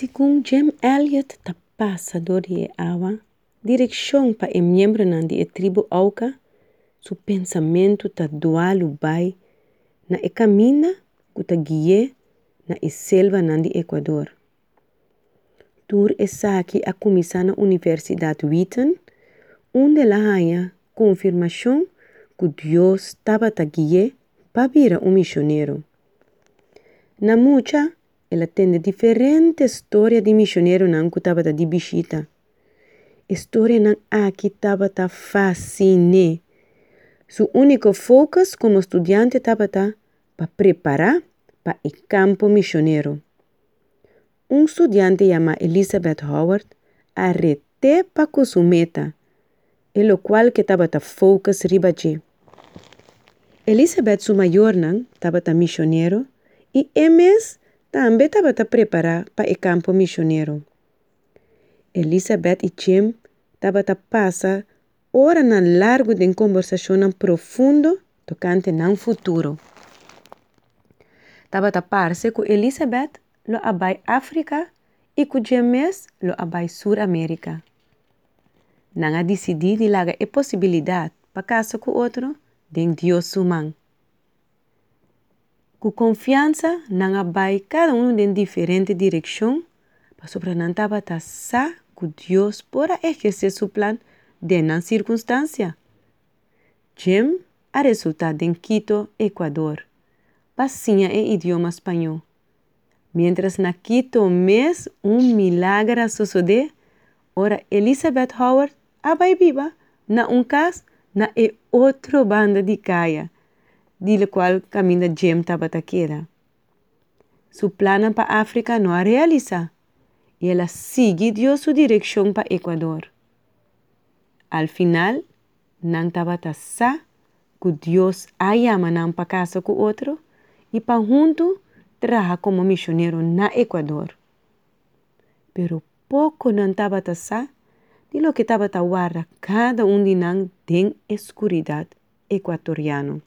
Segundo Jim Elliot, ta passador de awa, direção para o membro de tribo Auca, su pensamento ta dualo bai na e camina que ta guie na e selva de Equador. Tur e aqui a começar na Universidade Wheaton, onde la haya confirmação que Deus estava ta guie para vir um missionário. Na mucha, ela tem diferentes histórias de missionário que estava de visita. História não aqui estava ta fascine. Su único foco como estudante estava para preparar para o campo missionário. Um estudante chamado Elizabeth Howard arrete para com sua meta, e lo qual que estava ta focus ribaji. Elizabeth, sua maior, estava ta missionário e Emes Tambe estaba preparada para el campo missionero. Elizabeth y Jim estaban pasa ora na largo de conversación profundo tocante nan futuro. Estaba parse que Elizabeth lo abai África e que James lo abai Sur Suramérica. Nan a decidido laga e posibilidad para casa con outro, den Dios suman. Con confianza, nanga vai cada uno en diferente dirección, para sobrenanta batasa que Dios pueda ejercer su plan de la circunstancia. Jim a resultado en Quito, Ecuador. Pasinha en idioma español. Mientras na Quito mes un milagro sucede, ora Elizabeth Howard abai viva na un cas na e otro banda de caia de la cual camina Jem Tabataquera. Su plano para África no a realiza y ella sigue dio su dirección para Ecuador. Al final, nan tabata sa que Dios llama nan para casa con otro y para junto trabaja como misionero na Ecuador. Pero poco nan tabata sa de lo que tabata guarda cada un de nan den escuridad ecuatoriano.